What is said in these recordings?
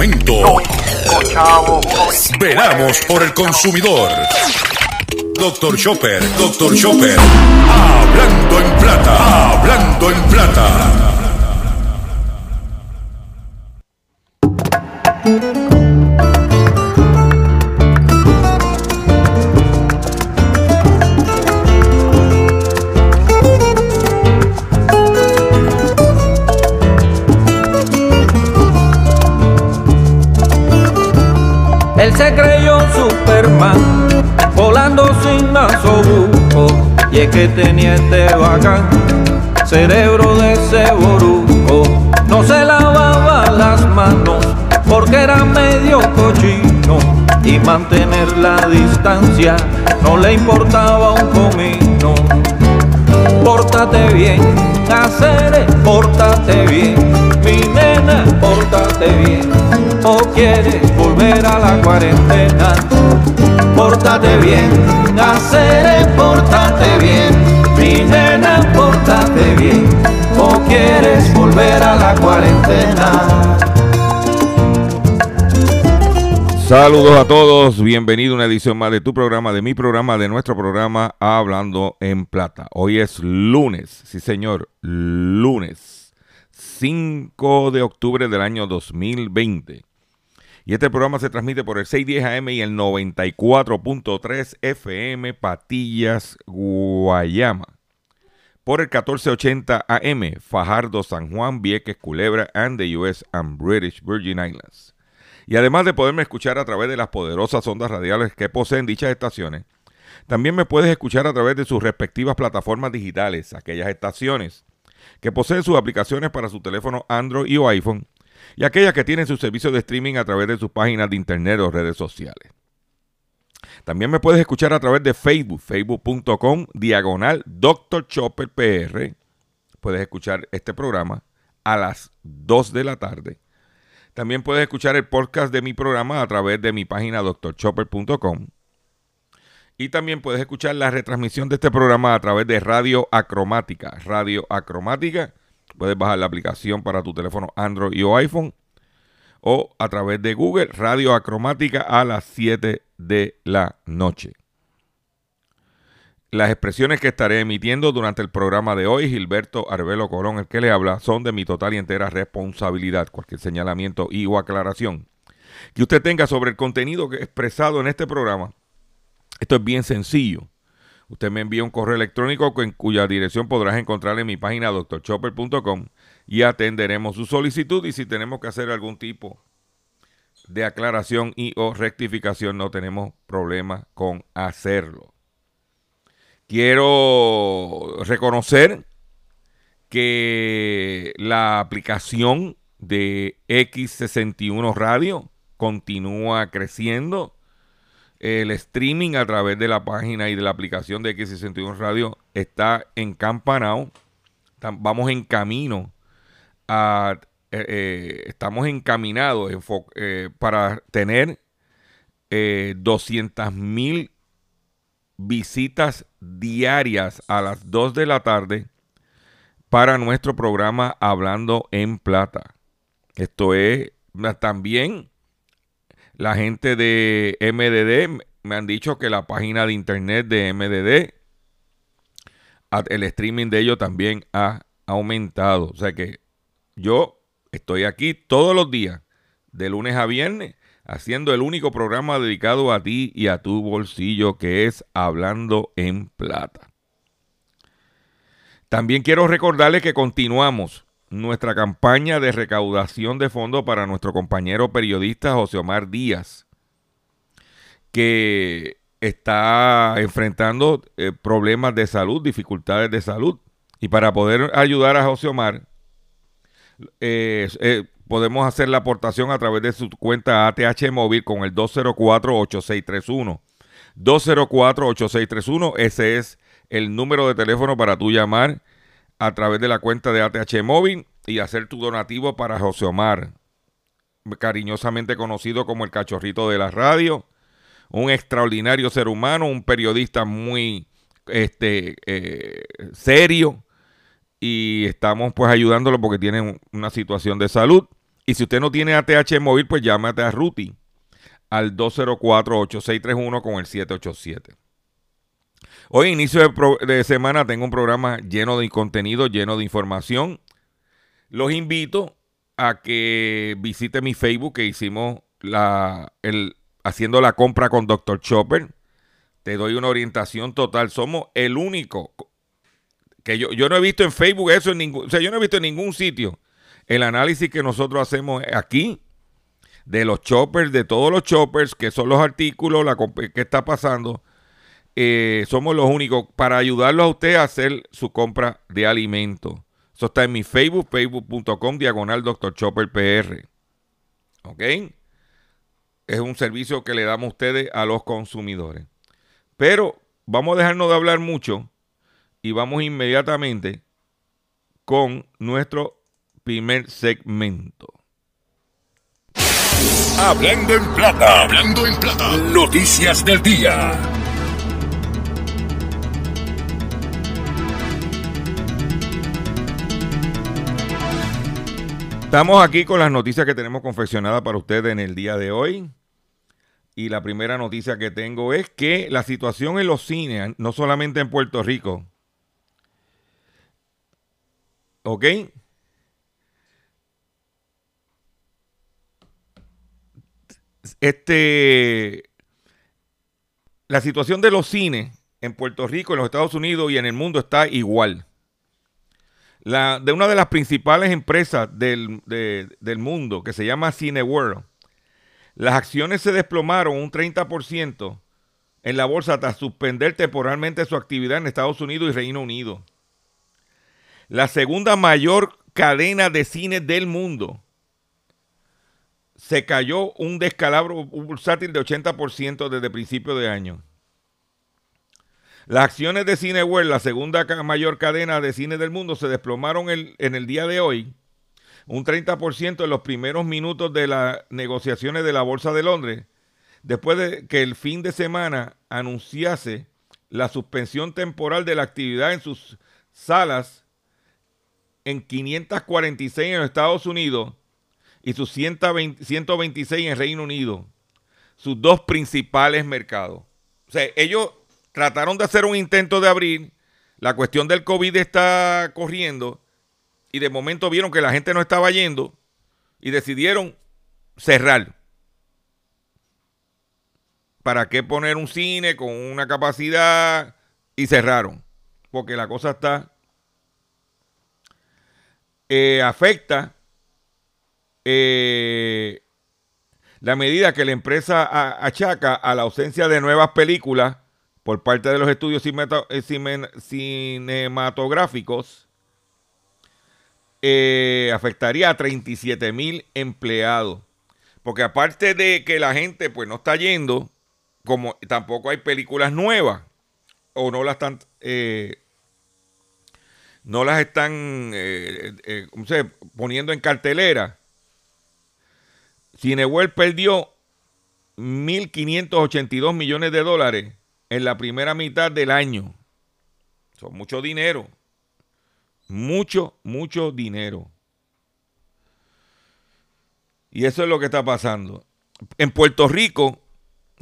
momento. Veramos por el consumidor. Doctor Chopper, Doctor Chopper. Hablando en plata, hablando en plata. Que tenía este bacán, cerebro de ese boruco. No se lavaba las manos porque era medio cochino. Y mantener la distancia no le importaba un comino. Pórtate bien, hacer, pórtate bien, mi nena, pórtate bien, o quieres volver a la cuarentena. Pórtate bien, hacer, pórtate bien, mi nena, pórtate bien, o quieres volver a la cuarentena. Saludos a todos, bienvenido a una edición más de tu programa, de mi programa, de nuestro programa Hablando en Plata. Hoy es lunes, sí señor, lunes 5 de octubre del año 2020. Y este programa se transmite por el 610 AM y el 94.3 FM Patillas, Guayama. Por el 1480 AM Fajardo, San Juan, Vieques, Culebra and the US and British Virgin Islands. Y además de poderme escuchar a través de las poderosas ondas radiales que poseen dichas estaciones, también me puedes escuchar a través de sus respectivas plataformas digitales, aquellas estaciones que poseen sus aplicaciones para su teléfono Android o iPhone, y aquellas que tienen su servicio de streaming a través de sus páginas de internet o redes sociales. También me puedes escuchar a través de Facebook, facebook.com, diagonal Dr. Chopper PR. Puedes escuchar este programa a las 2 de la tarde también puedes escuchar el podcast de mi programa a través de mi página drchopper.com. Y también puedes escuchar la retransmisión de este programa a través de Radio Acromática. Radio Acromática. Puedes bajar la aplicación para tu teléfono Android o iPhone. O a través de Google, Radio Acromática a las 7 de la noche. Las expresiones que estaré emitiendo durante el programa de hoy, Gilberto Arbelo Colón, el que le habla, son de mi total y entera responsabilidad. Cualquier señalamiento y o aclaración que usted tenga sobre el contenido expresado en este programa, esto es bien sencillo. Usted me envía un correo electrónico en cuya dirección podrás encontrar en mi página doctorchopper.com y atenderemos su solicitud y si tenemos que hacer algún tipo de aclaración y o rectificación no tenemos problema con hacerlo. Quiero reconocer que la aplicación de X61 Radio continúa creciendo. El streaming a través de la página y de la aplicación de X61 Radio está encampanado. Vamos en camino a. Eh, eh, estamos encaminados eh, para tener 200 mil visitas diarias a las 2 de la tarde para nuestro programa Hablando en Plata. Esto es también la gente de MDD me han dicho que la página de internet de MDD, el streaming de ellos también ha aumentado. O sea que yo estoy aquí todos los días, de lunes a viernes, haciendo el único programa dedicado a ti y a tu bolsillo que es Hablando en Plata. También quiero recordarles que continuamos nuestra campaña de recaudación de fondos para nuestro compañero periodista José Omar Díaz, que está enfrentando eh, problemas de salud, dificultades de salud. Y para poder ayudar a José Omar, eh, eh, podemos hacer la aportación a través de su cuenta ATH móvil con el 204-8631. 204-8631, ese es el número de teléfono para tú llamar a través de la cuenta de ATH móvil y hacer tu donativo para José Omar, cariñosamente conocido como el cachorrito de la radio, un extraordinario ser humano, un periodista muy este, eh, serio. Y estamos pues ayudándolo porque tiene una situación de salud. Y si usted no tiene ATH móvil, pues llámate a Ruti al 204-8631 con el 787. Hoy, inicio de, semana, tengo un programa lleno de contenido, lleno de información. Los invito a que visite mi Facebook que hicimos la, el, haciendo la compra con Dr. Chopper. Te doy una orientación total. Somos el único que yo, yo no he visto en Facebook eso en ningún, o sea, yo no he visto en ningún sitio el análisis que nosotros hacemos aquí de los choppers, de todos los choppers, que son los artículos, la que está pasando. Eh, somos los únicos para ayudarlo a usted a hacer su compra de alimentos. Eso está en mi Facebook, facebook.com, diagonal Dr. Chopper PR. ¿Ok? Es un servicio que le damos a ustedes a los consumidores. Pero vamos a dejarnos de hablar mucho y vamos inmediatamente con nuestro primer segmento. Hablando en plata, hablando en plata, noticias del día. Estamos aquí con las noticias que tenemos confeccionadas para ustedes en el día de hoy. Y la primera noticia que tengo es que la situación en los cines, no solamente en Puerto Rico, ¿ok? Este, la situación de los cines en Puerto Rico, en los Estados Unidos y en el mundo está igual la, de una de las principales empresas del, mundo, que se llama Cineworld, las acciones se desplomaron un 30% en la bolsa hasta suspender temporalmente su actividad en Estados Unidos y Reino Unido. La segunda mayor cadena de cine del mundo se cayó un descalabro bursátil de 80% desde principio de año. Las acciones de Cineworld, la segunda mayor cadena de cine del mundo, se desplomaron en el día de hoy un 30% en los primeros minutos de las negociaciones de la Bolsa de Londres, después de que el fin de semana anunciase la suspensión temporal de la actividad en sus salas en 546 en Estados Unidos y sus 126 en Reino Unido, sus dos principales mercados. O sea, ellos trataron de hacer un intento de abrir, la cuestión del COVID está corriendo y de momento vieron que la gente no estaba yendo y decidieron cerrar. ¿Para qué poner un cine con una capacidad? Y cerraron. Porque la cosa está... Eh, afecta eh, la medida que la empresa achaca a la ausencia de nuevas películas por parte de los estudios eh, cinematográficos eh, afectaría a 37 mil empleados. Porque aparte de que la gente pues no está yendo, como tampoco hay películas nuevas o no las están eh, no las están poniendo en cartelera. Cineworld perdió 1.582 millones de dólares en la primera mitad del año. Son mucho dinero. Mucho, mucho dinero. Y eso es lo que está pasando. En Puerto Rico,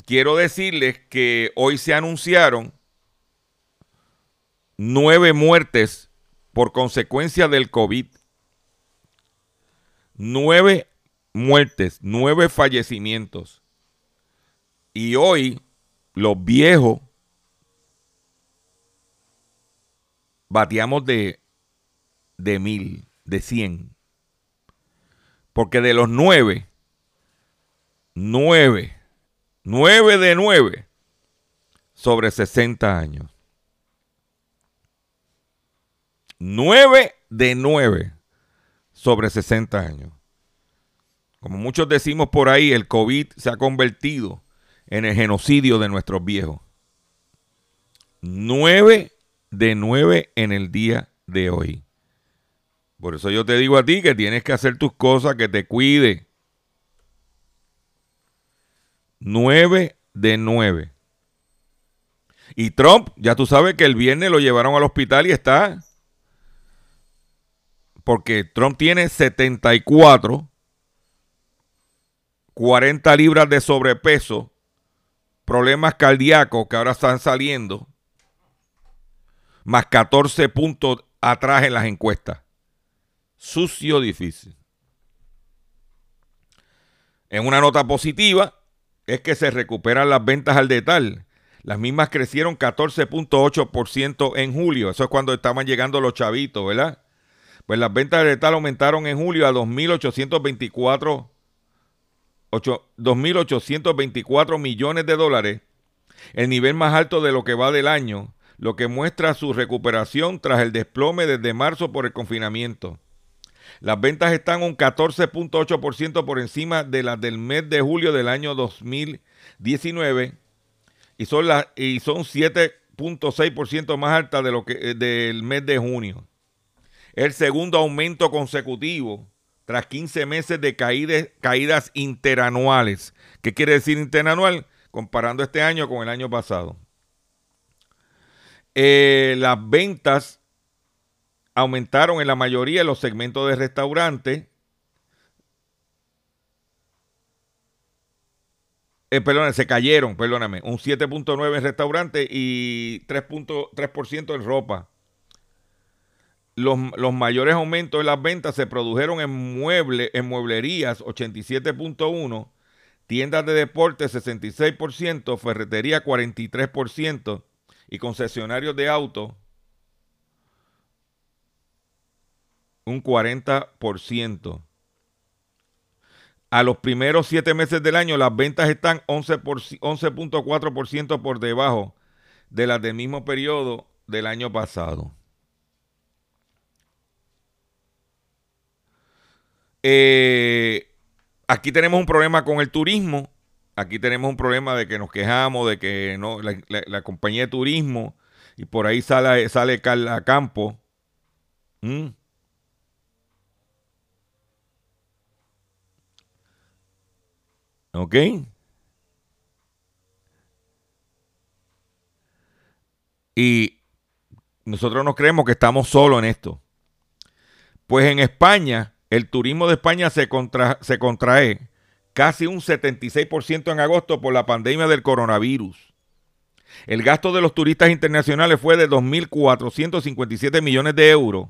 quiero decirles que hoy se anunciaron nueve muertes por consecuencia del COVID. Nueve muertes, nueve fallecimientos. Y hoy los viejos bateamos de, de mil, de cien. Porque de los nueve, nueve, nueve de nueve, sobre 60 años. Nueve de nueve sobre 60 años. Como muchos decimos por ahí, el COVID se ha convertido en el genocidio de nuestros viejos. Nueve de nueve en el día de hoy. Por eso yo te digo a ti que tienes que hacer tus cosas, que te cuide. Nueve de nueve. Y Trump, ya tú sabes que el viernes lo llevaron al hospital y está. Porque Trump tiene 74 40 libras de sobrepeso, problemas cardíacos que ahora están saliendo, más 14 puntos atrás en las encuestas. Sucio difícil. En una nota positiva es que se recuperan las ventas al detalle. Las mismas crecieron 14.8% en julio. Eso es cuando estaban llegando los chavitos, ¿verdad? Pues las ventas al detalle aumentaron en julio a 2.824 2.824 millones de dólares, el nivel más alto de lo que va del año, lo que muestra su recuperación tras el desplome desde marzo por el confinamiento. Las ventas están un 14.8% por encima de las del mes de julio del año 2019 y son, y son 7.6% más altas de lo que, eh, del mes de junio. El segundo aumento consecutivo tras 15 meses de caídas, interanuales. ¿Qué quiere decir interanual? Comparando este año con el año pasado. Eh, las ventas aumentaron en la mayoría de los segmentos de restaurantes. Eh, perdón, se cayeron, perdóname, un 7.9 en restaurantes y 3.3% en ropa. Los, mayores aumentos en las ventas se produjeron en, muebles, en mueblerías, 87.1%, tiendas de deporte, 66%, ferretería, 43%, y concesionarios de autos, un 40%. A los primeros siete meses del año, las ventas están 11.4% por debajo de las del mismo periodo del año pasado. Eh, aquí tenemos un problema con el turismo. Aquí tenemos un problema de que nos quejamos de que no la, compañía de turismo y por ahí sale, sale Carla Campo. ¿Mm? ¿Ok? Y nosotros nos creemos que estamos solos en esto. Pues en España el turismo de España se, contrae casi un 76% en agosto por la pandemia del coronavirus. El gasto de los turistas internacionales fue de 2.457 millones de euros,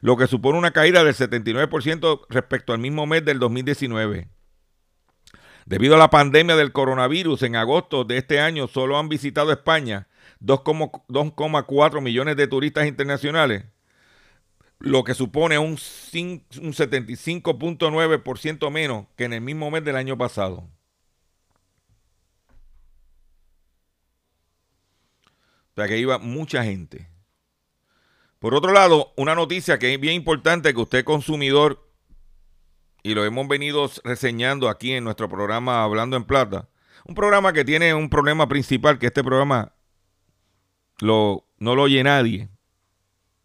lo que supone una caída del 79% respecto al mismo mes del 2019. Debido a la pandemia del coronavirus, en agosto de este año solo han visitado España 2,4 millones de turistas internacionales, lo que supone un, un 75.9% menos que en el mismo mes del año pasado. O sea que iba mucha gente. Por otro lado, una noticia que es bien importante que usted consumidor, y lo hemos venido reseñando aquí en nuestro programa Hablando en Plata, un programa que tiene un problema principal, que este programa lo, no lo oye nadie.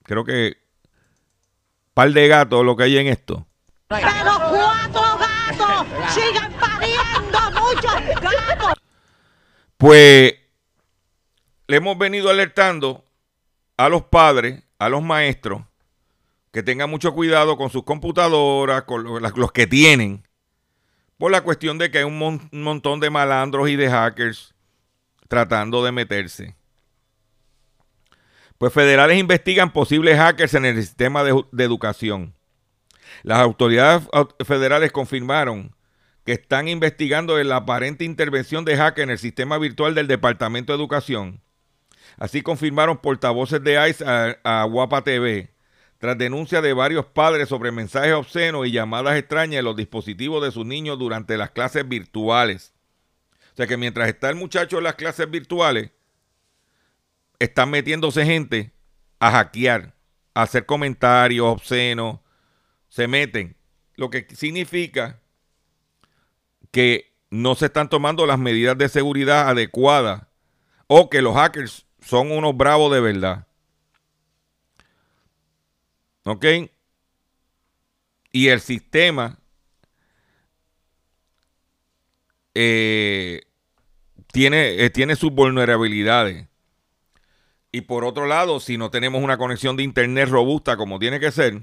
Creo que par de gatos lo que hay en esto. Pero cuatro gatos siguen pariendo muchos gatos. Pues le hemos venido alertando a los padres, a los maestros, que tengan mucho cuidado con sus computadoras, con los que tienen, por la cuestión de que hay un, montón de malandros y de hackers tratando de meterse. Pues federales investigan posibles hackers en el sistema de, educación. Las autoridades federales confirmaron que están investigando la aparente intervención de hackers en el sistema virtual del Departamento de Educación. Así confirmaron portavoces de ICE a, a Guapa TV, tras denuncias de varios padres sobre mensajes obscenos y llamadas extrañas en los dispositivos de sus niños durante las clases virtuales. O sea que mientras está el muchacho en las clases virtuales, están metiéndose gente a hackear, a hacer comentarios obscenos, se meten. Lo que significa que no se están tomando las medidas de seguridad adecuadas o que los hackers son unos bravos de verdad. ¿Ok? Y el sistema eh, tiene, eh, tiene sus vulnerabilidades. Y por otro lado, si no tenemos una conexión de internet robusta como tiene que ser,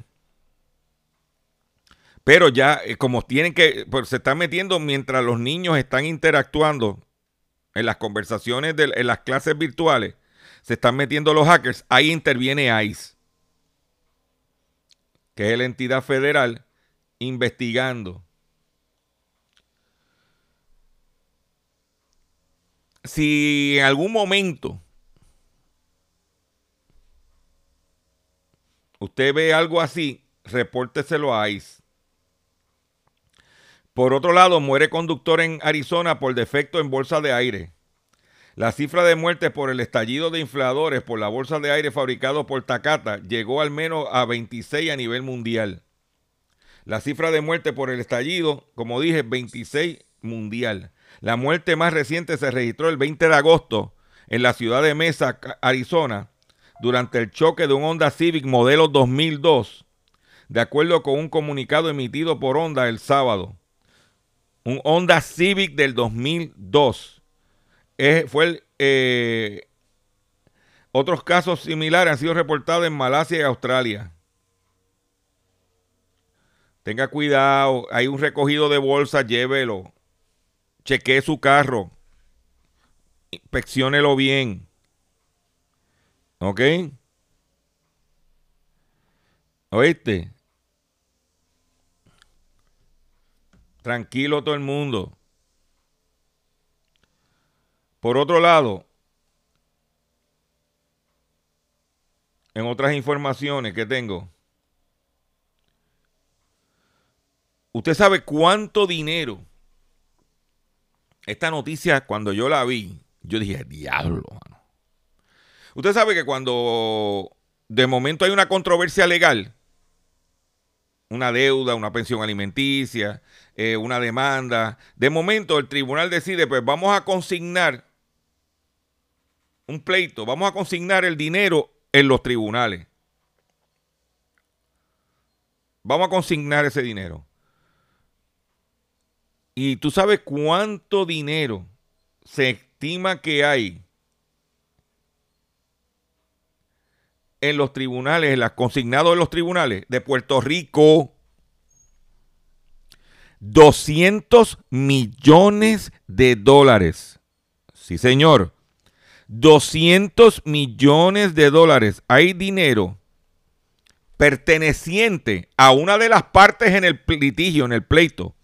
Pero ya, eh, como tienen que, pues se están metiendo mientras los niños están interactuando en las conversaciones, de, en las clases virtuales, se están metiendo los hackers, ahí interviene ICE, que es la entidad federal investigando. Si en algún momento usted ve algo así, repórteselo a ICE. Por otro lado, muere conductor en Arizona por defecto en bolsa de aire. La cifra de muertes por el estallido de infladores por la bolsa de aire fabricado por Takata llegó al menos a 26 a nivel mundial. La cifra de muerte por el estallido, como dije, 26 mundial. La muerte más reciente se registró el 20 de agosto en la ciudad de Mesa, Arizona, durante el choque de un Honda Civic modelo 2002, de acuerdo con un comunicado emitido por Honda el sábado. Un Honda Civic del 2002. fue eh, otros casos similares han sido reportados en Malasia y Australia. Tenga cuidado, hay un recogido de bolsa, llévelo. Chequee su carro. Inspecciónelo bien. ¿Ok? ¿Oíste? Tranquilo todo el mundo. Por otro lado, en otras informaciones que tengo, usted sabe cuánto dinero, esta noticia cuando yo la vi, yo dije, diablo. Usted sabe que cuando de momento hay una controversia legal, una deuda, una pensión alimenticia, eh, una demanda, de momento el tribunal decide, pues vamos a consignar un pleito, vamos a consignar el dinero en los tribunales. Vamos a consignar ese dinero. Y tú sabes cuánto dinero se estima que hay en los tribunales, en las consignados en los tribunales de Puerto Rico. 200 millones de dólares. Sí, señor. 200 millones de dólares. Hay dinero perteneciente a una de las partes en el litigio, en el pleito.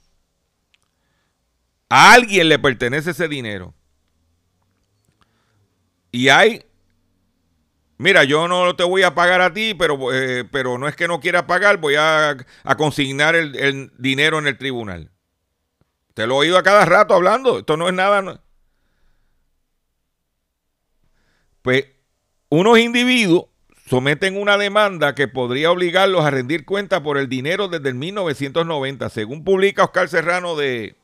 A alguien le pertenece ese dinero. Y hay Mira, yo no te voy a pagar a ti, pero, eh, pero no es que no quiera pagar, voy a, consignar el, dinero en el tribunal. Te lo he oído a cada rato hablando. Esto no es nada. Pues unos individuos someten una demanda que podría obligarlos a rendir cuenta por el dinero desde el 1990, según publica Oscar Serrano de,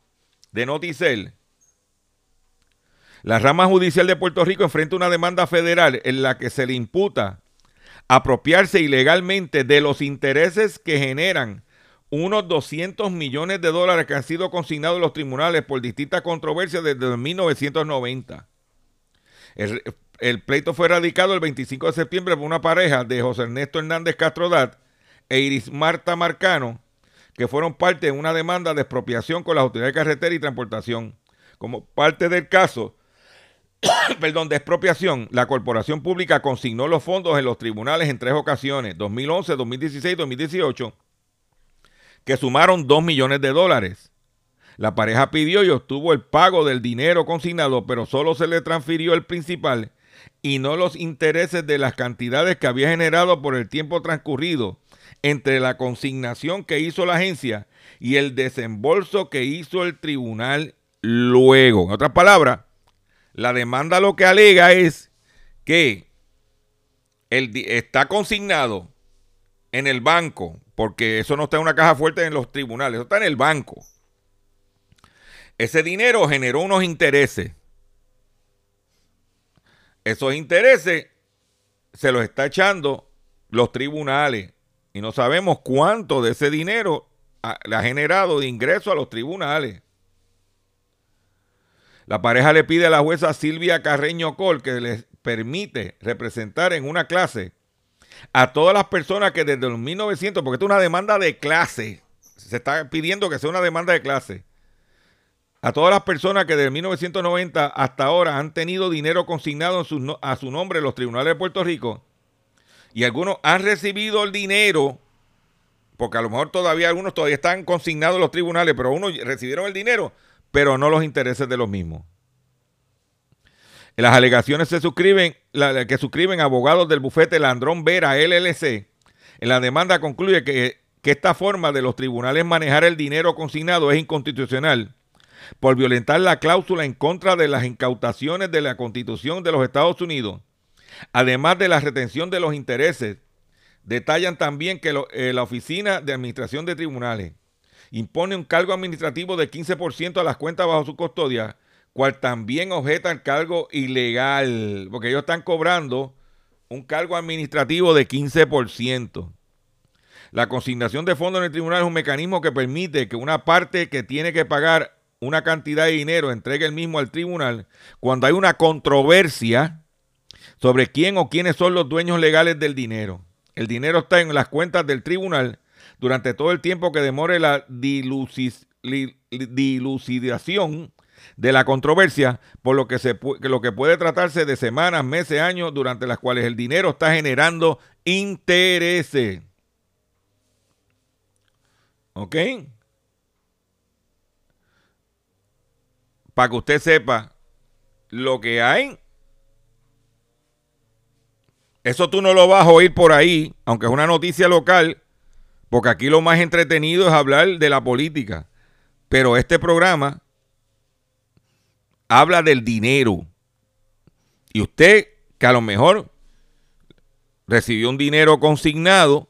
de Noticel. La rama judicial de Puerto Rico enfrenta una demanda federal en la que se le imputa apropiarse ilegalmente de los intereses que generan unos 200 millones de dólares que han sido consignados en los tribunales por distintas controversias desde 1990. El, el, pleito fue radicado el 25 de septiembre por una pareja de José Ernesto Hernández Castrodat e Iris Marta Marcano, que fueron parte de una demanda de expropiación con la Autoridad de Carretera y Transportación. Como parte del caso, perdón, de expropiación, la corporación pública consignó los fondos en los tribunales en tres ocasiones, 2011, 2016 y 2018, que sumaron 2 millones de dólares. La pareja pidió y obtuvo el pago del dinero consignado, pero solo se le transfirió el principal y no los intereses de las cantidades que había generado por el tiempo transcurrido entre la consignación que hizo la agencia y el desembolso que hizo el tribunal luego. En otras palabras, la demanda lo que alega es que el, está consignado en el banco, porque eso no está en una caja fuerte en los tribunales, eso está en el banco. Ese dinero generó unos intereses. Esos intereses se los está echando los tribunales y no sabemos cuánto de ese dinero le ha generado de ingreso a los tribunales. La pareja le pide a la jueza Silvia Carreño Col que les permite representar en una clase a todas las personas que desde los 1900, porque esto es una demanda de clase, Se está pidiendo que sea una demanda de clase. A todas las personas que desde 1990 hasta ahora han tenido dinero consignado a su nombre en los tribunales de Puerto Rico y algunos han recibido el dinero, porque a lo mejor todavía algunos todavía están consignados en los tribunales, pero unos recibieron el dinero, pero no los intereses de los mismos. Las alegaciones se suscriben, que suscriben abogados del bufete Landrón Vera LLC. En la demanda concluye que, que esta forma de los tribunales manejar el dinero consignado es inconstitucional por violentar la cláusula en contra de las incautaciones de la Constitución de los Estados Unidos, además de la retención de los intereses. Detallan también que eh, la Oficina de Administración de Tribunales impone un cargo administrativo de 15% a las cuentas bajo su custodia, cual también objeta el cargo ilegal, porque ellos están cobrando un cargo administrativo de 15%. La consignación de fondos en el tribunal es un mecanismo que permite que una parte que tiene que pagar una cantidad de dinero entregue el mismo al tribunal cuando hay una controversia sobre quién o quiénes son los dueños legales del dinero. El dinero está en las cuentas del tribunal durante todo el tiempo que demore la dilucidación de la controversia, por lo que, se, lo que puede tratarse de semanas, meses, años, durante las cuales el dinero está generando intereses. ¿Ok? para que usted sepa lo que hay. Eso tú no lo vas a oír por ahí, aunque es una noticia local, porque aquí lo más entretenido es hablar de la política. Pero este programa habla del dinero. Y usted, que a lo mejor recibió un dinero consignado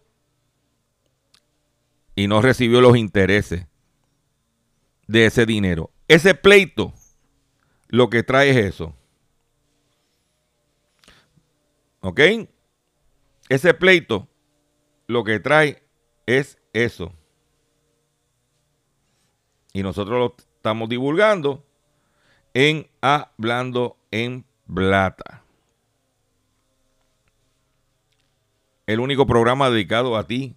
y no recibió los intereses de ese dinero. Ese pleito lo que trae es eso. ¿Ok? Ese pleito lo que trae es eso. Y nosotros lo estamos divulgando en Hablando en Plata. El único programa dedicado a ti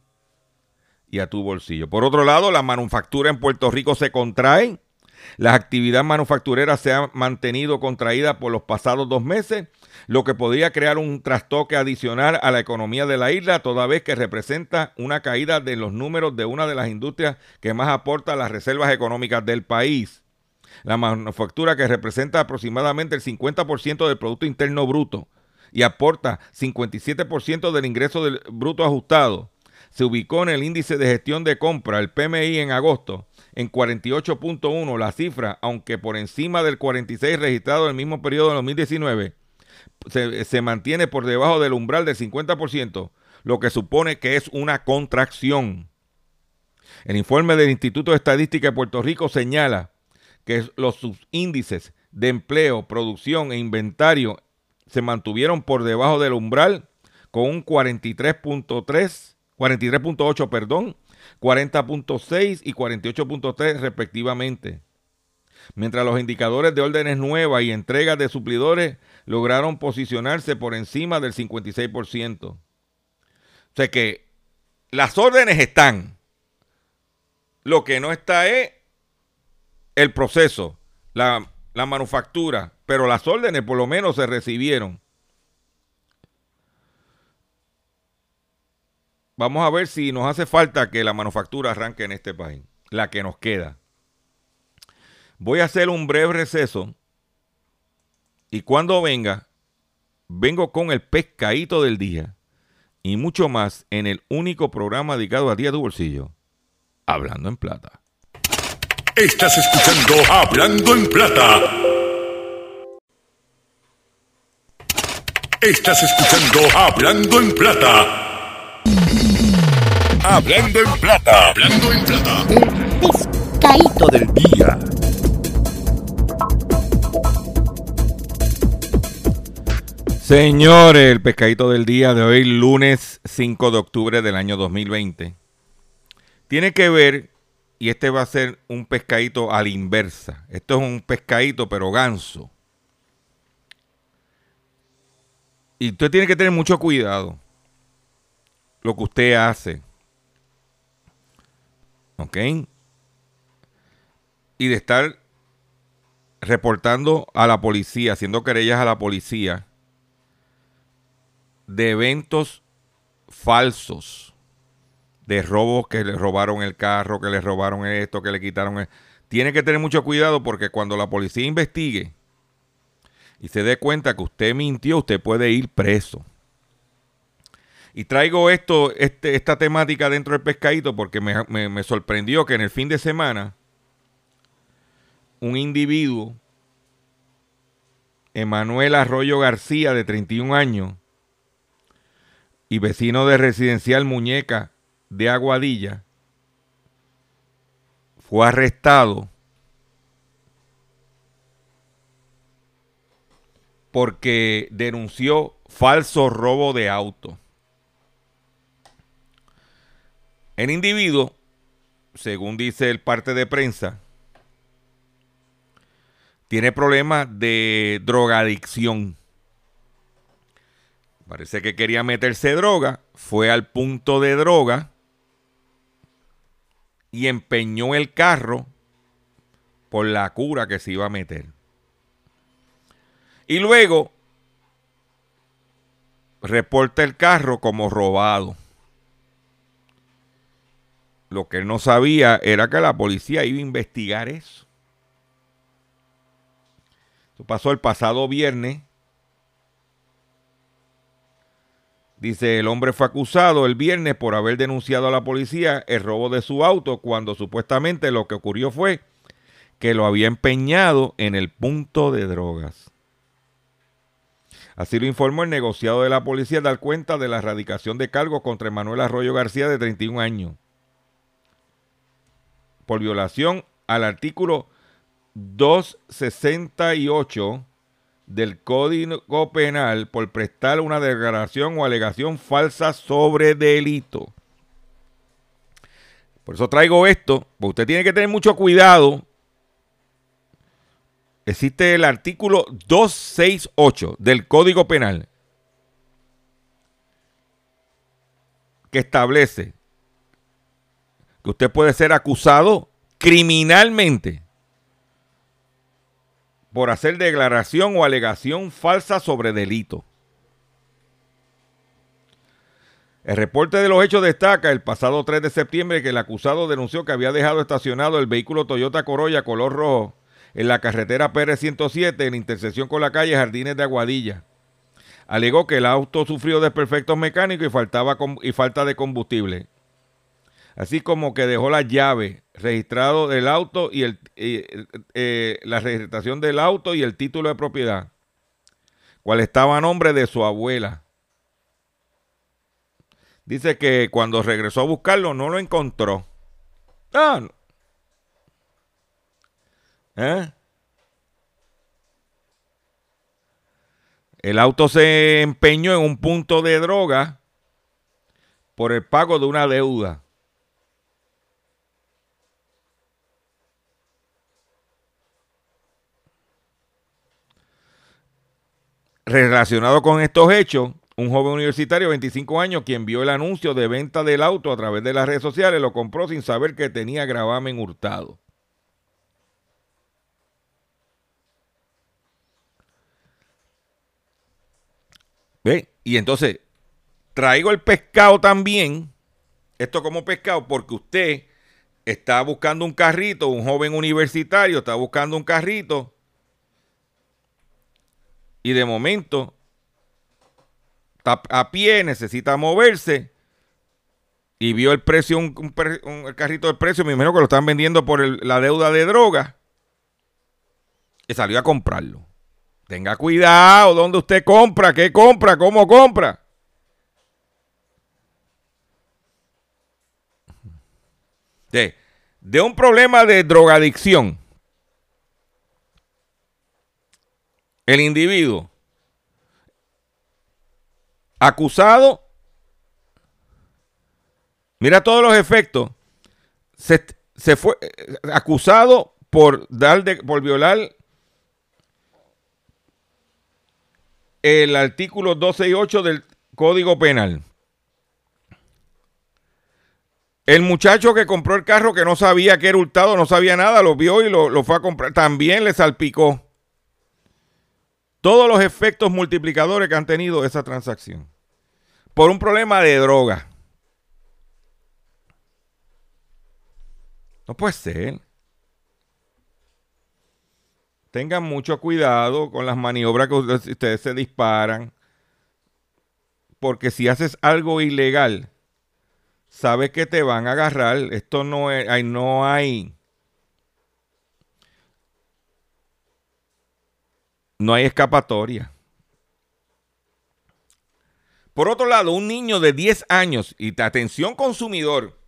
y a tu bolsillo. Por otro lado, la manufactura en Puerto Rico se contrae la actividad manufacturera se ha mantenido contraída por los pasados dos meses, lo que podría crear un trastoque adicional a la economía de la isla, toda vez que representa una caída de los números de una de las industrias que más aporta las reservas económicas del país. La manufactura que representa aproximadamente el 50% del Producto Interno Bruto y aporta 57% del ingreso bruto ajustado, se ubicó en el índice de gestión de compra, el PMI, en agosto, en 48.1 la cifra, aunque por encima del 46 registrado en el mismo periodo de 2019, se, mantiene por debajo del umbral del 50%, lo que supone que es una contracción. El informe del Instituto de Estadística de Puerto Rico señala que los subíndices de empleo, producción e inventario se mantuvieron por debajo del umbral con un 43.3, 43.8, perdón, 40.6 y 48.3 respectivamente. Mientras los indicadores de órdenes nuevas y entregas de suplidores lograron posicionarse por encima del 56%. O sea que las órdenes están. Lo que no está es el proceso, la, la manufactura, pero las órdenes por lo menos se recibieron. Vamos a ver si nos hace falta que la manufactura arranque en este país, la que nos queda. Voy a hacer un breve receso y cuando venga, vengo con el pescadito del día y mucho más en el único programa dedicado a día de tu bolsillo, Hablando en Plata. Estás escuchando Hablando en Plata. Estás escuchando Hablando en Plata. Hablando en plata. Hablando en plata. El pescadito del día. Señores, el pescadito del día de hoy, lunes 5 de octubre del año 2020, tiene que ver, y este va a ser un pescadito a la inversa. Esto es un pescadito, pero ganso. Y usted tiene que tener mucho cuidado lo que usted hace ¿Ok? Y de estar reportando a la policía, haciendo querellas a la policía de eventos falsos, de robos que le robaron el carro, que le robaron esto, que le quitaron... Tiene que tener mucho cuidado porque cuando la policía investigue y se dé cuenta que usted mintió, usted puede ir preso. Y traigo esto, este, esta temática dentro del pescadito porque me, me sorprendió que en el fin de semana un individuo, Emanuel Arroyo García, de 31 años, y vecino de residencial Muñeca de Aguadilla, fue arrestado porque denunció falso robo de auto. El individuo, según dice el parte de prensa, tiene problemas de drogadicción. Parece que quería meterse droga, fue al punto de droga y empeñó el carro por la cura que se iba a meter. Y luego reporta el carro como robado. Lo que él no sabía era que la policía iba a investigar eso. Eso pasó el pasado viernes. Dice, el hombre fue acusado el viernes por haber denunciado a la policía el robo de su auto cuando supuestamente lo que ocurrió fue que lo había empeñado en el punto de drogas. Así lo informó el negociado de la policía al dar cuenta de la erradicación de cargos contra Manuel Arroyo García de 31 años por violación al artículo 268 del Código Penal por prestar una declaración o alegación falsa sobre delito. Por eso traigo esto, porque usted tiene que tener mucho cuidado. Existe el artículo 268 del Código Penal que establece que usted puede ser acusado criminalmente por hacer declaración o alegación falsa sobre delito. El reporte de los hechos destaca el pasado 3 de septiembre que el acusado denunció que había dejado estacionado el vehículo Toyota Corolla color rojo en la carretera PR-107 en intersección con la calle Jardines de Aguadilla. Alegó que el auto sufrió desperfectos mecánicos y, faltaba y falta de combustible así como que dejó la llave registrado del auto y el, eh, la registración del auto y el título de propiedad, cual estaba a nombre de su abuela. Dice que cuando regresó a buscarlo no lo encontró. Ah, ¿Eh? El auto se empeñó en un punto de droga por el pago de una deuda. Relacionado con estos hechos, un joven universitario de 25 años quien vio el anuncio de venta del auto a través de las redes sociales lo compró sin saber que tenía gravamen hurtado. ¿Ve? Y entonces, traigo el pescado también, esto como pescado, porque usted está buscando un carrito, un joven universitario está buscando un carrito y de momento a pie, necesita moverse y vio el precio, un, carrito de precio, me imagino que lo están vendiendo por la deuda de droga y salió a comprarlo. Tenga cuidado dónde usted compra, qué compra, cómo compra. De, de un problema de drogadicción el individuo acusado, mira todos los efectos, se, fue eh, acusado por dar de, por violar el artículo 12 y 8 del Código Penal. El muchacho que compró el carro que no sabía que era hurtado, no sabía nada, lo vio y lo, lo fue a comprar, también le salpicó. Todos los efectos multiplicadores que han tenido esa transacción. Por un problema de droga. No puede ser. Tengan mucho cuidado con las maniobras que ustedes se disparan. Porque si haces algo ilegal, sabes que te van a agarrar. Esto no es, no hay. No hay escapatoria. Por otro lado, un niño de 10 años, y atención consumidor,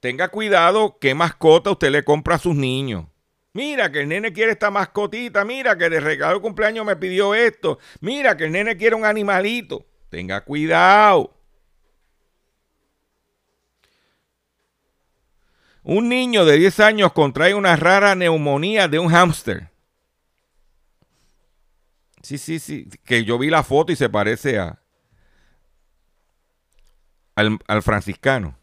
tenga cuidado qué mascota usted le compra a sus niños. Mira que el nene quiere esta mascotita, mira que de regalo de cumpleaños me pidió esto, mira que el nene quiere un animalito. Tenga cuidado. Un niño de 10 años contrae una rara neumonía de un hámster. Sí, sí, sí, que yo vi la foto y se parece a al, franciscano.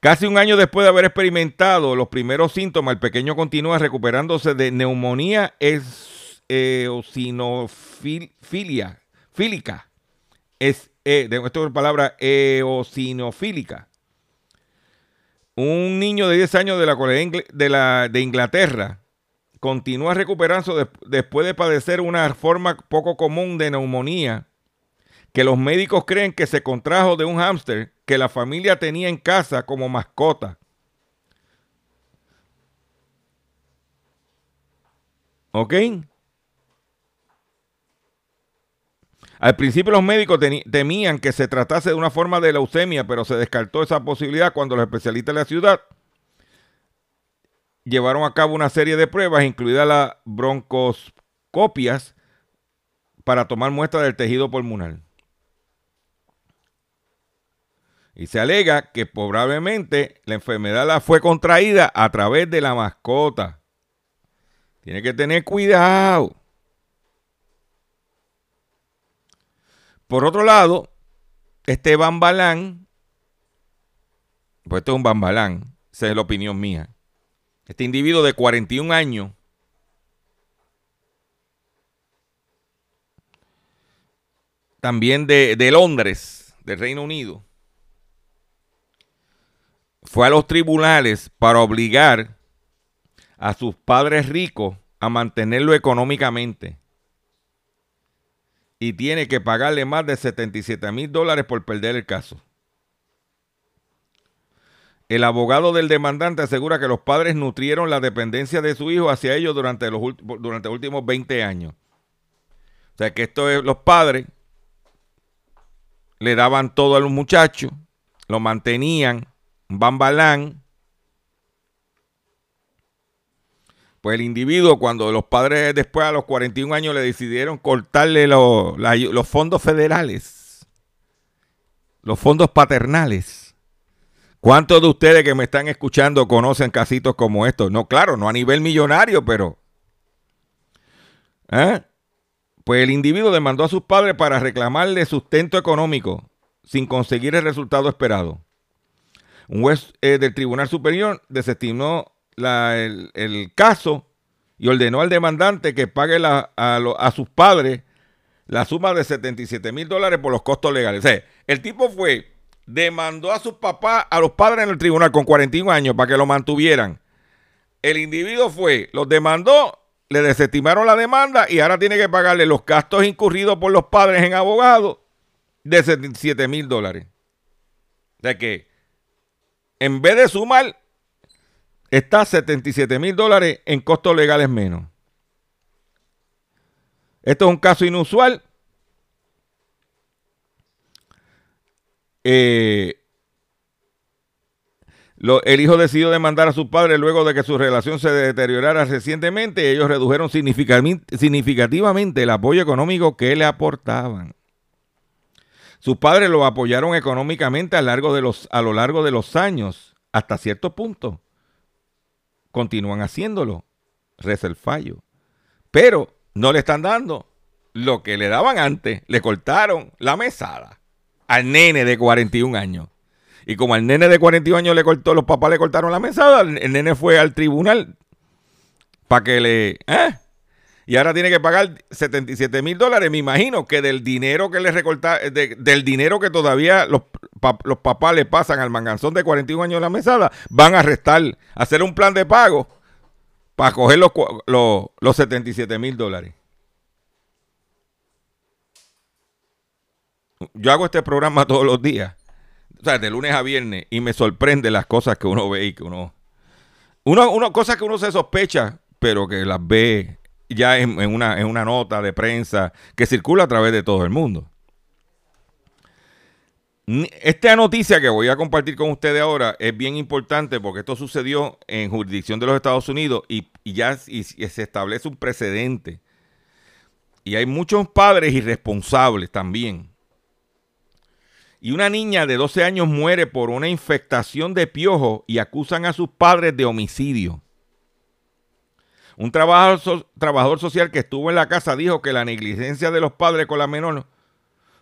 Casi un año después de haber experimentado los primeros síntomas, el pequeño continúa recuperándose de neumonía eosinofilia, fílica. Es, eh, de esta palabra eosinofílica. Un niño de 10 años de la, de, la, de Inglaterra continúa recuperándose después de padecer una forma poco común de neumonía que los médicos creen que se contrajo de un hámster que la familia tenía en casa como mascota. ¿Ok? Al principio los médicos temían que se tratase de una forma de leucemia, pero se descartó esa posibilidad cuando los especialistas de la ciudad llevaron a cabo una serie de pruebas, incluidas las broncoscopias, para tomar muestras del tejido pulmonar. Y se alega que probablemente la enfermedad la fue contraída a través de la mascota. Tiene que tener cuidado. Por otro lado, este bambalán, pues esto es un bambalán, esa es la opinión mía. Este individuo de 41 años también de, de Londres, del Reino Unido, fue a los tribunales para obligar a sus padres ricos a mantenerlo económicamente. Y tiene que pagarle más de 77 mil dólares por perder el caso. El abogado del demandante asegura que los padres nutrieron la dependencia de su hijo hacia ellos durante los, durante últimos 20 años. O sea que esto es, los padres le daban todo a los muchachos, lo mantenían, Bambalán. Pues el individuo, cuando los padres después a los 41 años le decidieron cortarle los fondos federales, los fondos paternales. ¿Cuántos de ustedes que me están escuchando conocen casitos como estos? No, claro, no a nivel millonario, pero... ¿eh? Pues el individuo demandó a sus padres para reclamarle sustento económico sin conseguir el resultado esperado. Un juez eh, del Tribunal Superior desestimó el, caso y ordenó al demandante que pague a, sus padres la suma de 77 mil dólares por los costos legales. O sea, el tipo fue, demandó a sus papás, a los padres en el tribunal con 41 años para que lo mantuvieran. El individuo fue, los demandó, le desestimaron la demanda y ahora tiene que pagarle los gastos incurridos por los padres en abogados de 77 mil dólares. De que en vez de sumar, está 77 mil dólares en costos legales menos. Esto es un caso inusual. Eh, el hijo decidió demandar a su padre luego de que su relación se deteriorara recientemente. Ellos redujeron significativamente el apoyo económico que le aportaban. Sus padres lo apoyaron económicamente a, lo largo de los años, hasta cierto punto. Continúan haciéndolo. Reza el fallo. Pero no le están dando lo que le daban antes, le cortaron la mesada al nene de 41 años. Y como al nene de 41 años le cortó, los papás le cortaron la mesada, el nene fue al tribunal para que le... ¿eh? Y ahora tiene que pagar 77 mil dólares. Me imagino que del dinero que le recorta, del dinero que todavía los, los papás le pasan al manganzón de 41 años de la mesada, van a restar, hacer un plan de pago para coger los, los, los 77 mil dólares. Yo hago este programa todos los días, o sea, de lunes a viernes, y me sorprende las cosas que uno ve y que uno... Uno, uno cosas que uno se sospecha, pero que las ve ya en, una, en una nota de prensa que circula a través de todo el mundo. Esta noticia que voy a compartir con ustedes ahora es bien importante porque esto sucedió en jurisdicción de los Estados Unidos y, ya se establece un precedente. Y hay muchos padres irresponsables también. Y una niña de 12 años muere por una infectación de piojo y acusan a sus padres de homicidio. Un trabajador, trabajador social que estuvo en la casa dijo que la negligencia de los padres con la menor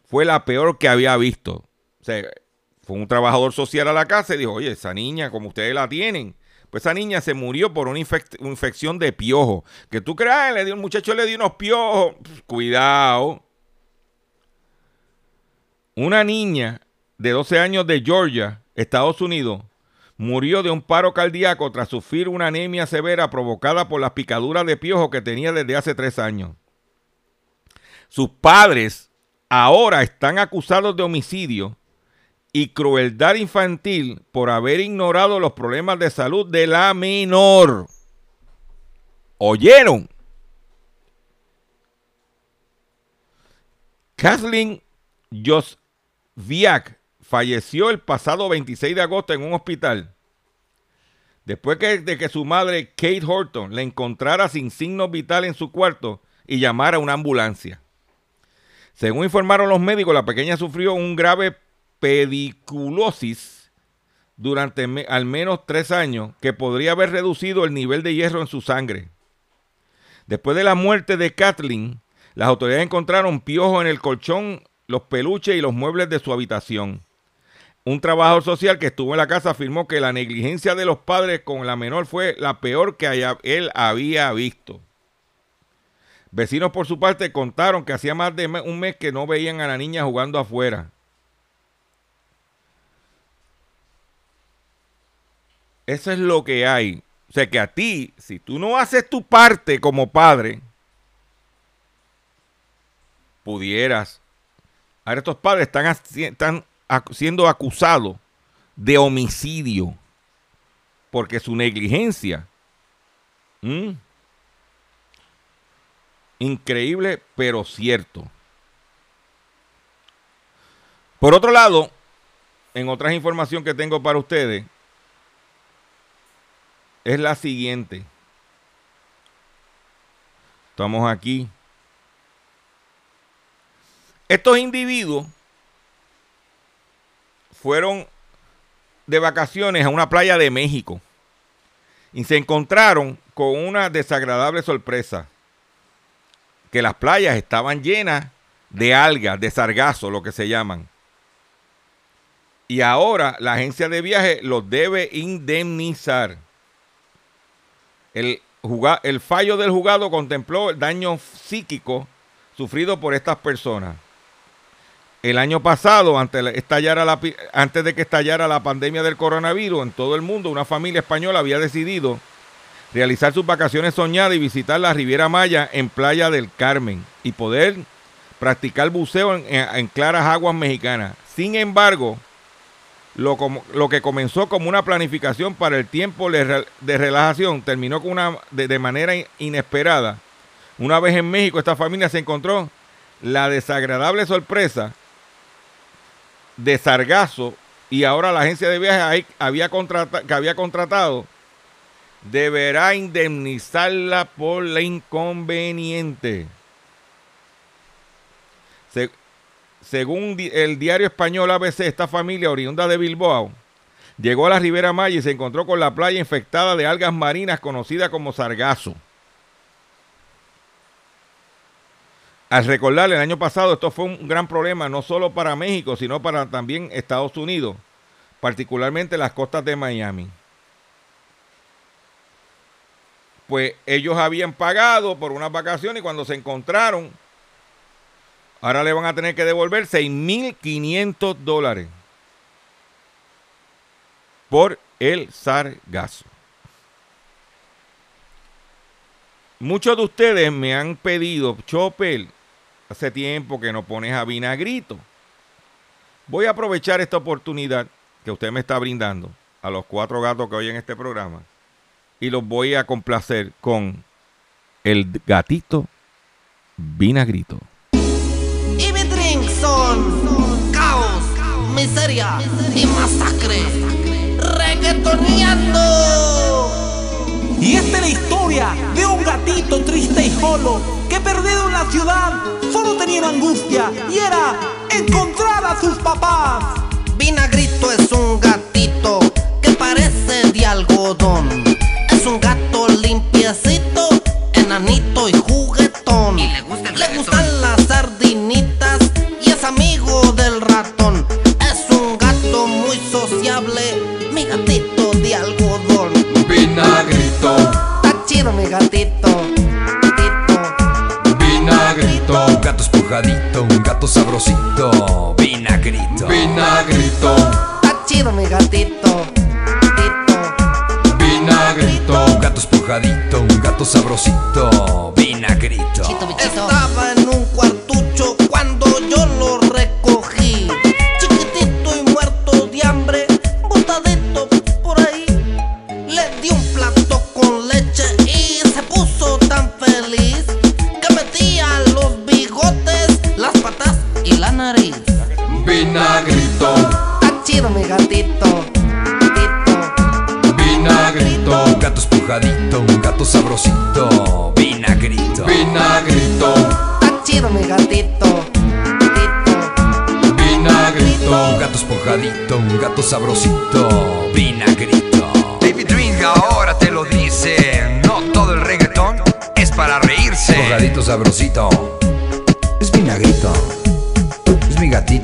fue la peor que había visto fue un trabajador social a la casa y dijo, oye, esa niña, como ustedes la tienen, pues esa niña se murió por una, infección de piojo. Que tú creas, le dio, un muchacho le dio unos piojos. cuidado. Una niña de 12 años de Georgia, Estados Unidos, murió de un paro cardíaco tras sufrir una anemia severa provocada por las picaduras de piojo que tenía desde hace tres años. Sus padres ahora están acusados de homicidio y crueldad infantil por haber ignorado los problemas de salud de la menor. ¿Oyeron? Kathleen Josviak falleció el pasado 26 de agosto en un hospital después de que su madre Kate Horton le encontrara sin signos vitales en su cuarto y llamara a una ambulancia. Según informaron los médicos, la pequeña sufrió un grave pediculosis durante al menos tres años que podría haber reducido el nivel de hierro en su sangre. Después de la muerte de Kathleen, las autoridades encontraron piojos en el colchón, los peluches y los muebles de su habitación. Un trabajador social que estuvo en la casa afirmó que la negligencia de los padres con la menor fue la peor que él había visto. Vecinos por su parte contaron que hacía más de un mes que no veían a la niña jugando afuera. Eso es lo que hay. O sea que a ti, si tú no haces tu parte como padre, pudieras. Ahora estos padres están, están siendo acusados de homicidio porque su negligencia. Increíble, pero cierto. Por otro lado, en otras información que tengo para ustedes, es la siguiente. Estamos aquí. Estos individuos fueron de vacaciones a una playa de México y se encontraron con una desagradable sorpresa, que las playas estaban llenas de algas, de sargazo, lo que se llaman. Y ahora la agencia de viaje los debe indemnizar. El, el fallo del juzgado contempló el daño psíquico sufrido por estas personas. El año pasado, antes, antes de que estallara la pandemia del coronavirus en todo el mundo, una familia española había decidido realizar sus vacaciones soñadas y visitar la Riviera Maya en Playa del Carmen y poder practicar buceo en claras aguas mexicanas. Sin embargo, lo, lo, que comenzó como una planificación para el tiempo de relajación terminó con una, de, manera inesperada. Una vez en México, esta familia se encontró la desagradable sorpresa de sargazo y ahora la agencia de viajes había que había contratado deberá indemnizarla por la inconveniente. Según el diario español ABC, esta familia oriunda de Bilbao llegó a la Ribera Maya y se encontró con la playa infectada de algas marinas conocida como sargazo. al recordarle, el año pasado esto fue un gran problema, no solo para México, sino para también Estados Unidos, particularmente las costas de Miami. Pues ellos habían pagado por unas vacaciones y cuando se encontraron, ahora le van a tener que devolver 6.500 dólares por el sargazo. Muchos de ustedes me han pedido, Chopper, hace tiempo que no pones a vinagrito. Voy a aprovechar esta oportunidad que usted me está brindando a los cuatro gatos que oyen este programa y los voy a complacer con el gatito vinagrito. Y mi drink son caos, miseria y masacre. Reggaetoneando. Y esta es la historia de un gatito triste y solo que perdido en la ciudad solo tenía una angustia y era encontrar a sus papás. Vinagrito es un gatito que parece de algodón. Es un gato limpiecito, Gatito. gatito. vinagrito, un gato espujadito, un gato sabrosito. Vinagrito, vinagrito, Está chido mi gatito. gatito. vinagrito, un gato espujadito, un gato sabrosito. Vinagrito. Estaba en un nariz. Vinagrito, Está chido mi gatito. gatito. vinagrito, gato espujadito, un gato sabrosito. Vinagrito, vinagrito, Está chido mi gatito. gatito. vinagrito, un gato espujadito, un gato sabrosito. Vinagrito. David Ring ahora te lo dice. No todo el reggaetón es para reírse. Espujadito sabrosito. Es vinagrito.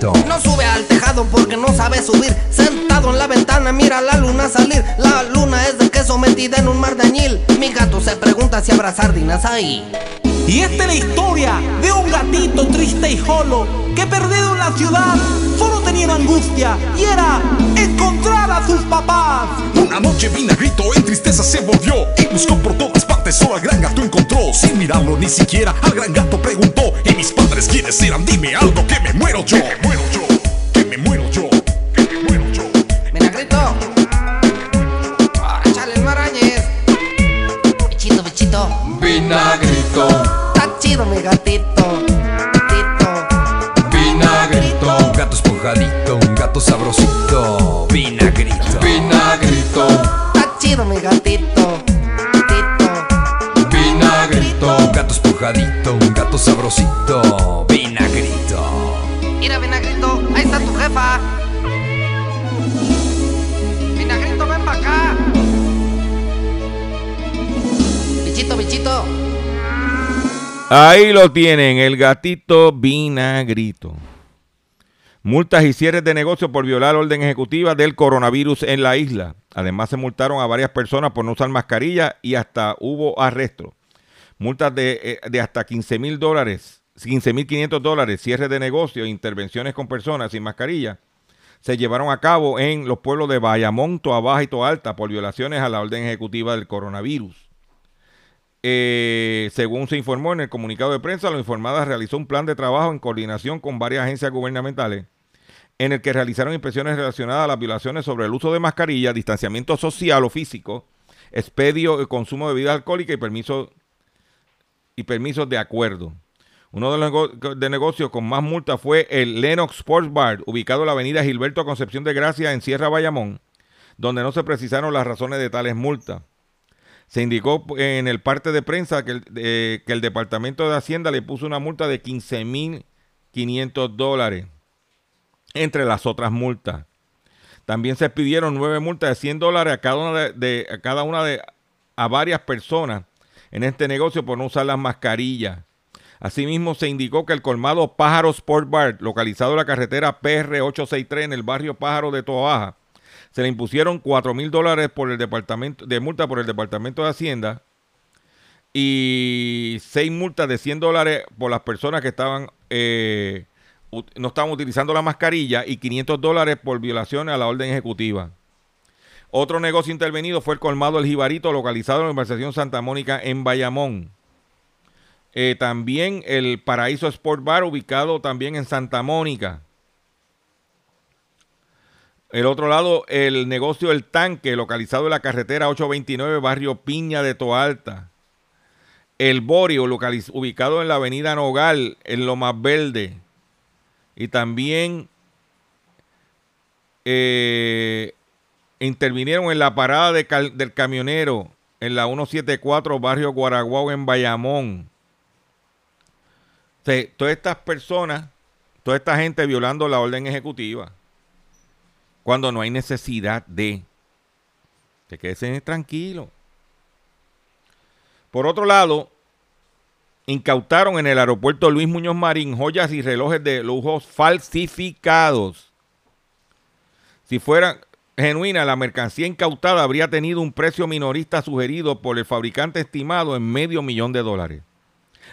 No sube al tejado porque no sabe subir. Sentado en la ventana mira la luna salir. La luna es de queso metida en un mar de añil. Mi gato se pregunta si habrá sardinas ahí. Y esta es la historia de un gatito triste y solo que perdido en la ciudad solo tenía una angustia y era encontrar a sus papás. Una noche vinagrito en tristeza se volvió y buscó por todas partes, solo al gran gato encontró. Sin mirarlo ni siquiera, al gran gato preguntó: ¿Y mis padres quiénes eran? Dime algo que me muero yo. Que me muero yo, que me muero yo, que me muero yo. Vinagrito. Échale el marañez. Bichito, bichito. Vinagrito. Está chido mi. Gatito. Mi gatito. Gatito. Vinagrito. Gato espujadito, un gato sabrosito. Vinagrito. Mira, Vinagrito, ahí está tu jefa. Vinagrito, ven para acá. Bichito, bichito. Ahí lo tienen, el gatito vinagrito. Multas y cierres de negocio por violar orden ejecutiva del coronavirus en la isla. Además se multaron a varias personas por no usar mascarilla y hasta hubo arresto. Multas de, eh, de hasta 15 mil dólares, 15 mil 500 dólares, cierres de negocio, intervenciones con personas sin mascarilla, se llevaron a cabo en los pueblos de Bayamón, Toa Baja y Toa Alta por violaciones a la orden ejecutiva del coronavirus. Eh, según se informó en el comunicado de prensa, la informada realizó un plan de trabajo en coordinación con varias agencias gubernamentales en el que realizaron inspecciones relacionadas a las violaciones sobre el uso de mascarilla, distanciamiento social o físico, expedio y consumo de bebida alcohólica y permiso y permisos de acuerdo. Uno de los de negocios con más multas fue el Lennox Sports Bar, ubicado en la avenida Gilberto Concepción de Gracia en Sierra Bayamón, donde no se precisaron las razones de tales multas. Se indicó en el parte de prensa que el, eh, que el Departamento de Hacienda le puso una multa de 15.500 dólares, entre las otras multas. También se pidieron nueve multas de 100 dólares a cada una de, a cada una de a varias personas en este negocio por no usar las mascarillas. Asimismo, se indicó que el colmado Pájaro Sport Bar, localizado en la carretera PR-863 en el barrio Pájaro de Toa se le impusieron 4 mil dólares por el departamento de multa por el Departamento de Hacienda y seis multas de 100 dólares por las personas que estaban eh, no estaban utilizando la mascarilla y 500 dólares por violación a la orden ejecutiva. Otro negocio intervenido fue el colmado El Jibarito, localizado en la Organización Santa Mónica en Bayamón. Eh, también el Paraíso Sport Bar, ubicado también en Santa Mónica. El otro lado, el negocio El Tanque, localizado en la carretera 829, barrio Piña de Toalta. El Borio, ubicado en la avenida Nogal, en lo más verde. Y también eh, intervinieron en la parada del camionero en la 174, barrio Guaraguao, en Bayamón. todas estas personas, toda esta gente violando la orden ejecutiva cuando no hay necesidad de. Que queden tranquilo. Por otro lado, incautaron en el aeropuerto Luis Muñoz Marín joyas y relojes de lujos falsificados. Si fuera genuina, la mercancía incautada habría tenido un precio minorista sugerido por el fabricante estimado en medio millón de dólares.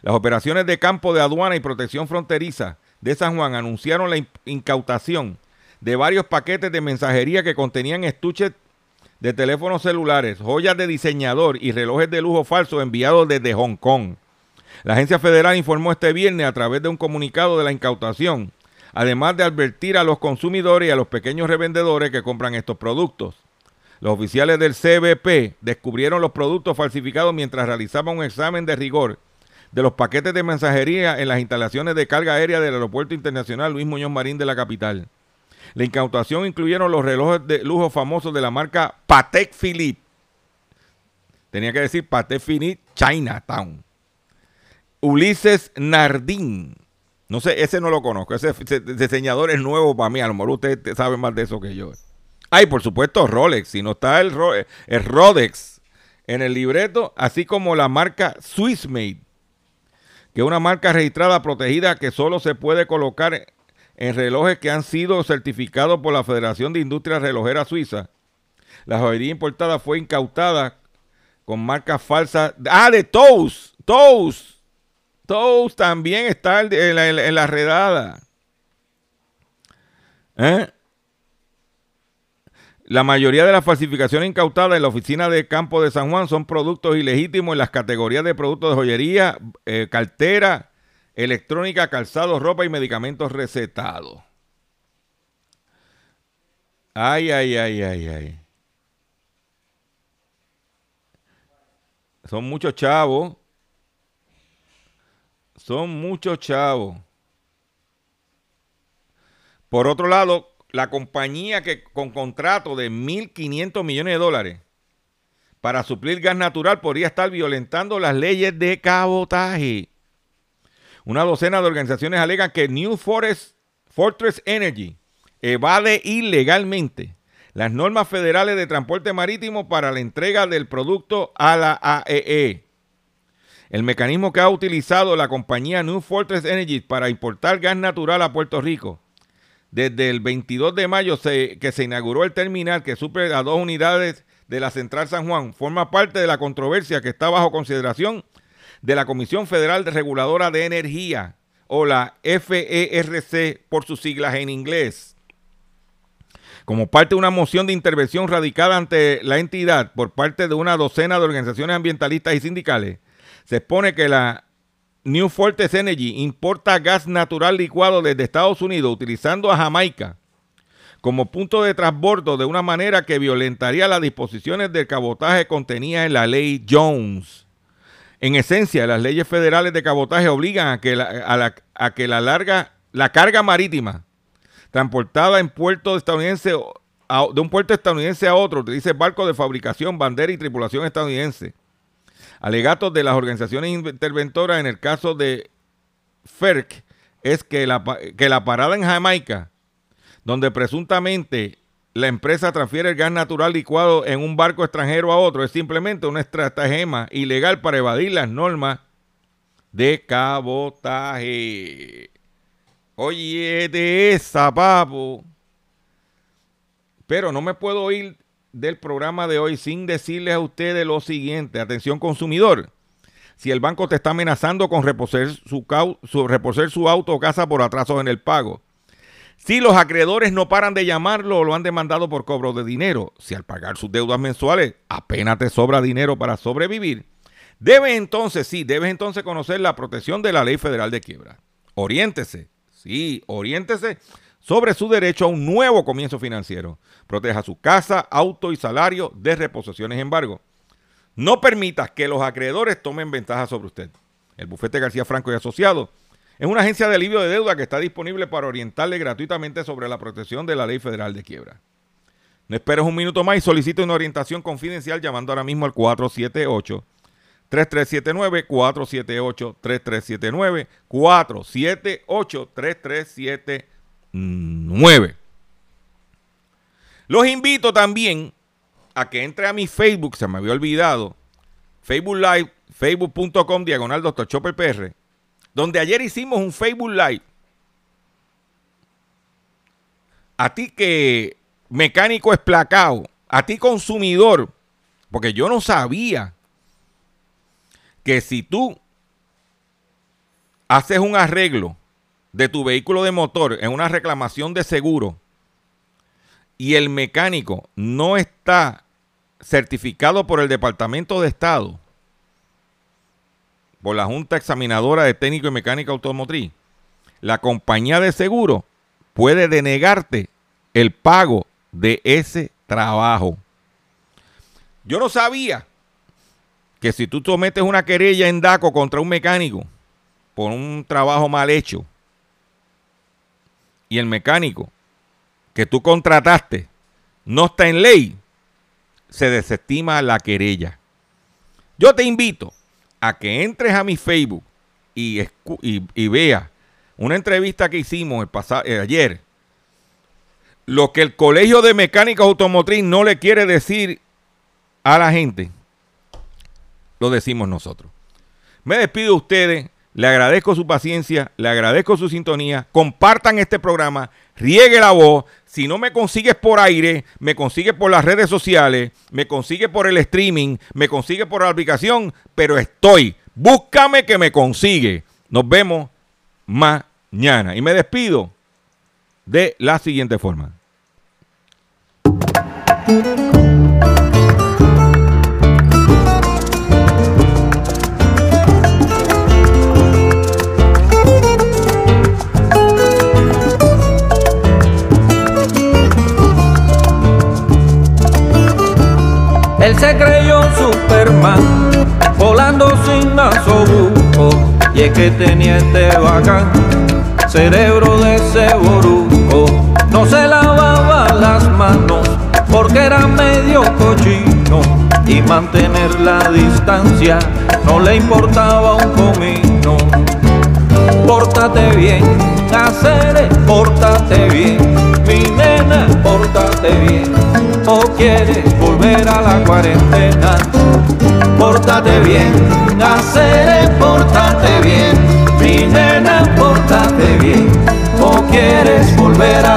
Las operaciones de campo de aduana y protección fronteriza de San Juan anunciaron la incautación de varios paquetes de mensajería que contenían estuches de teléfonos celulares, joyas de diseñador y relojes de lujo falsos enviados desde Hong Kong. La agencia federal informó este viernes a través de un comunicado de la incautación, además de advertir a los consumidores y a los pequeños revendedores que compran estos productos. Los oficiales del CBP descubrieron los productos falsificados mientras realizaban un examen de rigor de los paquetes de mensajería en las instalaciones de carga aérea del Aeropuerto Internacional Luis Muñoz Marín de la capital. La incautación incluyeron los relojes de lujo famosos de la marca Patek Philippe. Tenía que decir Patek Philippe Chinatown. Ulises Nardín. No sé, ese no lo conozco. Ese, diseñador es nuevo para mí. A lo mejor usted sabe más de eso que yo. Ay, por supuesto, Rolex. Si no está el, el Rodex en el libreto, así como la marca Swissmade, que es una marca registrada protegida que solo se puede colocar en relojes que han sido certificados por la Federación de Industrias Relojeras Suiza. La joyería importada fue incautada con marcas falsas. Ah, de Toast. Toast. Toast también está en la, redada. ¿Eh? La mayoría de las falsificaciones incautadas en la oficina de campo de San Juan son productos ilegítimos en las categorías de productos de joyería, eh, cartera, electrónica, calzado, ropa y medicamentos recetados. Ay, ay, ay, ay, ay. Son muchos chavos. Son muchos chavos. Por otro lado, la compañía que con contrato de 1.500 millones de dólares para suplir gas natural podría estar violentando las leyes de cabotaje. Una docena de organizaciones alegan que New Forest, Fortress Energy evade ilegalmente las normas federales de transporte marítimo para la entrega del producto a la AEE. El mecanismo que ha utilizado la compañía New Fortress Energy para importar gas natural a Puerto Rico desde el 22 de mayo que se inauguró el terminal que suple a dos unidades de la Central San Juan forma parte de la controversia que está bajo consideración de la Comisión Federal de Reguladora de Energía, o la FERC por sus siglas en inglés. Como parte de una moción de intervención radicada ante la entidad por parte de una docena de organizaciones ambientalistas y sindicales, se expone que la New Fortress Energy importa gas natural licuado desde Estados Unidos utilizando a Jamaica como punto de transbordo de una manera que violentaría las disposiciones del cabotaje contenidas en la ley Jones. En esencia, las leyes federales de cabotaje obligan a que la, a que la, larga, la carga marítima transportada en puerto estadounidense de un puerto estadounidense a otro utilice barcos de fabricación, bandera y tripulación estadounidense. Alegatos de las organizaciones interventoras en el caso de FERC es que la, que la parada en Jamaica, donde presuntamente la empresa transfiere el gas natural licuado en un barco extranjero a otro es simplemente una estratagema ilegal para evadir las normas de cabotaje. Oye, de esa, papo. Pero no me puedo ir del programa de hoy sin decirles a ustedes lo siguiente. Atención consumidor. Si el banco te está amenazando con reposer su, su, reposer su auto o casa por atrasos en el pago. Si los acreedores no paran de llamarlo o lo han demandado por cobro de dinero. Si al pagar sus deudas mensuales apenas te sobra dinero para sobrevivir. Debe entonces, sí, debes entonces conocer la protección de la ley federal de quiebra. Oriéntese, sí, oriéntese sobre su derecho a un nuevo comienzo financiero. Proteja su casa, auto y salario de reposiciones embargo. No permita que los acreedores tomen ventaja sobre usted. El bufete García Franco y Asociados es una agencia de alivio de deuda que está disponible para orientarle gratuitamente sobre la protección de la ley federal de quiebra. No esperes un minuto más y solicite una orientación confidencial llamando ahora mismo al 478 3379 478 3379 478 3379 9. Los invito también a que entre a mi Facebook, se me había olvidado, Facebook Live, facebook.com diagonal Dr. Chopper PR, donde ayer hicimos un Facebook Live. A ti que mecánico esplacado, a ti consumidor, porque yo no sabía que si tú haces un arreglo de tu vehículo de motor en una reclamación de seguro y el mecánico no está certificado por el Departamento de Estado, por la Junta Examinadora de Técnico y Mecánica Automotriz, la compañía de seguro puede denegarte el pago de ese trabajo. Yo no sabía que si tú sometes una querella en DACO contra un mecánico por un trabajo mal hecho, y el mecánico que tú contrataste no está en ley, se desestima la querella. Yo te invito a que entres a mi Facebook y, y, veas una entrevista que hicimos el eh, ayer. Lo que el Colegio de Mecánicos Automotriz no le quiere decir a la gente, lo decimos nosotros. Me despido de ustedes le agradezco su paciencia, le agradezco su sintonía. Compartan este programa, riegue la voz. Si no me consigues por aire, me consigues por las redes sociales, me consigues por el streaming, me consigues por la aplicación, pero estoy. Búscame que me consigue. Nos vemos mañana. Y me despido de la siguiente forma. Él se creyó Superman, volando sin asobuco. Y es que tenía este bacán, cerebro de ese boruco. No se lavaba las manos porque era medio cochino. Y mantener la distancia no le importaba un comino. Pórtate bien, hacer, pórtate bien, mi nena, pórtate bien o quieres volver a la cuarentena. Pórtate bien, hacer, pórtate bien, mi nena, pórtate bien, o quieres volver a